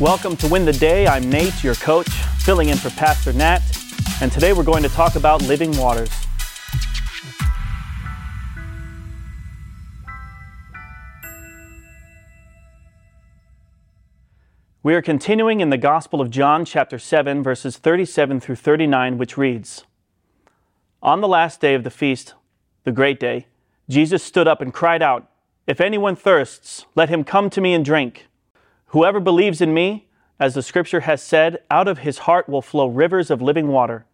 Welcome to Win the Day. I'm Nate, your coach, filling in for Pastor Nat, and today we're going to talk about living waters. We are continuing in the Gospel of John, chapter 7, verses 37 through 39, which reads On the last day of the feast, the great day, Jesus stood up and cried out, If anyone thirsts, let him come to me and drink. Whoever believes in me, as the scripture has said, out of his heart will flow rivers of living water.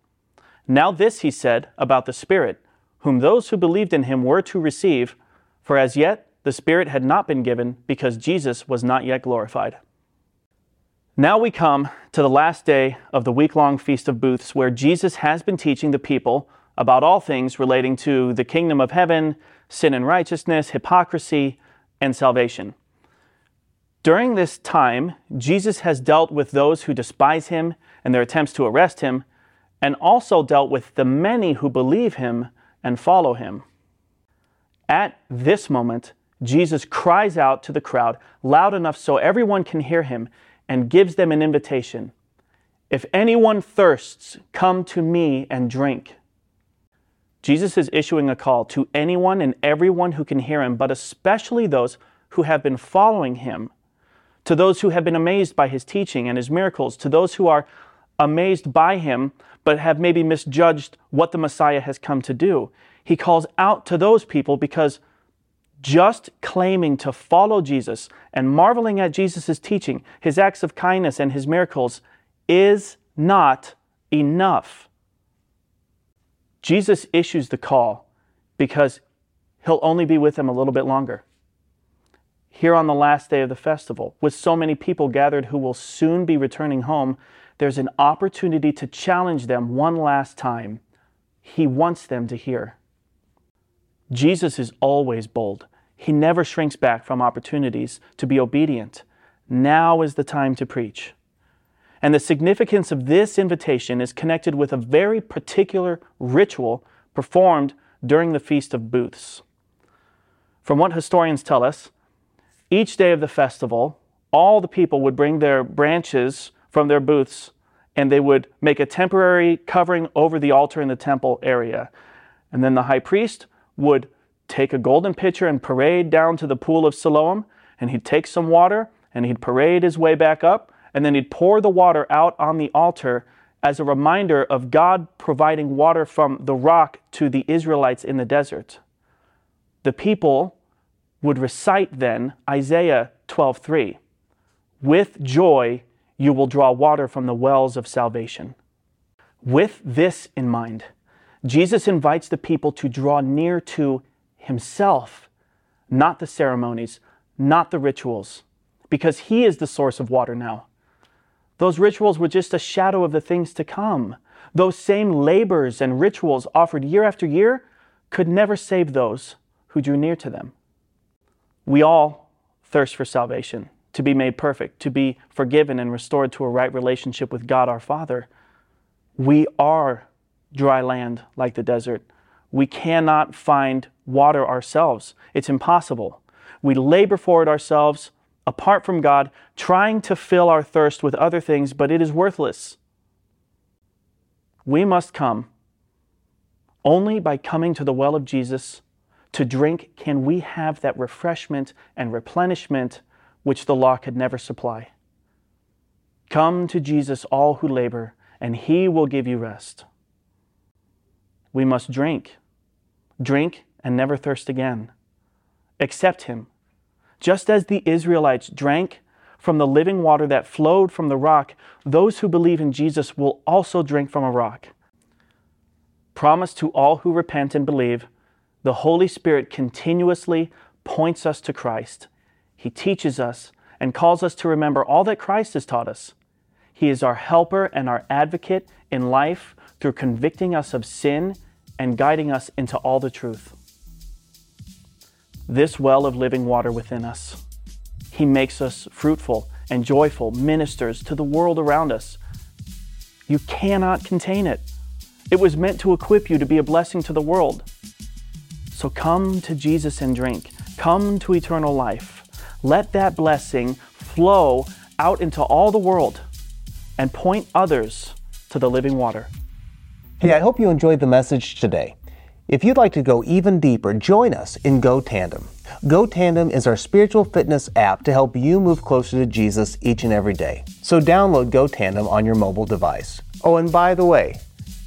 Now, this he said about the Spirit, whom those who believed in him were to receive, for as yet the Spirit had not been given because Jesus was not yet glorified. Now we come to the last day of the week long Feast of Booths, where Jesus has been teaching the people about all things relating to the kingdom of heaven, sin and righteousness, hypocrisy, and salvation. During this time, Jesus has dealt with those who despise him and their attempts to arrest him, and also dealt with the many who believe him and follow him. At this moment, Jesus cries out to the crowd loud enough so everyone can hear him and gives them an invitation If anyone thirsts, come to me and drink. Jesus is issuing a call to anyone and everyone who can hear him, but especially those who have been following him, to those who have been amazed by his teaching and his miracles, to those who are amazed by him but have maybe misjudged what the Messiah has come to do. He calls out to those people because just claiming to follow Jesus and marveling at Jesus' teaching, his acts of kindness, and his miracles is not enough. Jesus issues the call because he'll only be with them a little bit longer. Here on the last day of the festival, with so many people gathered who will soon be returning home, there's an opportunity to challenge them one last time. He wants them to hear. Jesus is always bold. He never shrinks back from opportunities to be obedient. Now is the time to preach. And the significance of this invitation is connected with a very particular ritual performed during the Feast of Booths. From what historians tell us, each day of the festival, all the people would bring their branches from their booths and they would make a temporary covering over the altar in the temple area. And then the high priest would take a golden pitcher and parade down to the pool of Siloam, and he'd take some water and he'd parade his way back up, and then he'd pour the water out on the altar as a reminder of God providing water from the rock to the Israelites in the desert. The people would recite then Isaiah 12:3. With joy you will draw water from the wells of salvation. With this in mind, Jesus invites the people to draw near to himself, not the ceremonies, not the rituals, because he is the source of water now. Those rituals were just a shadow of the things to come. Those same labors and rituals offered year after year could never save those who drew near to them. We all thirst for salvation, to be made perfect, to be forgiven and restored to a right relationship with God our Father. We are dry land like the desert. We cannot find water ourselves. It's impossible. We labor for it ourselves apart from God, trying to fill our thirst with other things, but it is worthless. We must come. Only by coming to the well of Jesus to drink can we have that refreshment and replenishment which the law could never supply. Come to Jesus, all who labor, and he will give you rest. We must drink. Drink and never thirst again. Accept him. Just as the Israelites drank from the living water that flowed from the rock, those who believe in Jesus will also drink from a rock. Promise to all who repent and believe, the Holy Spirit continuously points us to Christ. He teaches us and calls us to remember all that Christ has taught us. He is our helper and our advocate in life through convicting us of sin and guiding us into all the truth this well of living water within us. He makes us fruitful and joyful ministers to the world around us. You cannot contain it. It was meant to equip you to be a blessing to the world. So come to Jesus and drink. Come to eternal life. Let that blessing flow out into all the world and point others to the living water. Hey, I hope you enjoyed the message today. If you'd like to go even deeper, join us in Go Tandem. Go Tandem is our spiritual fitness app to help you move closer to Jesus each and every day. So download Go Tandem on your mobile device. Oh, and by the way,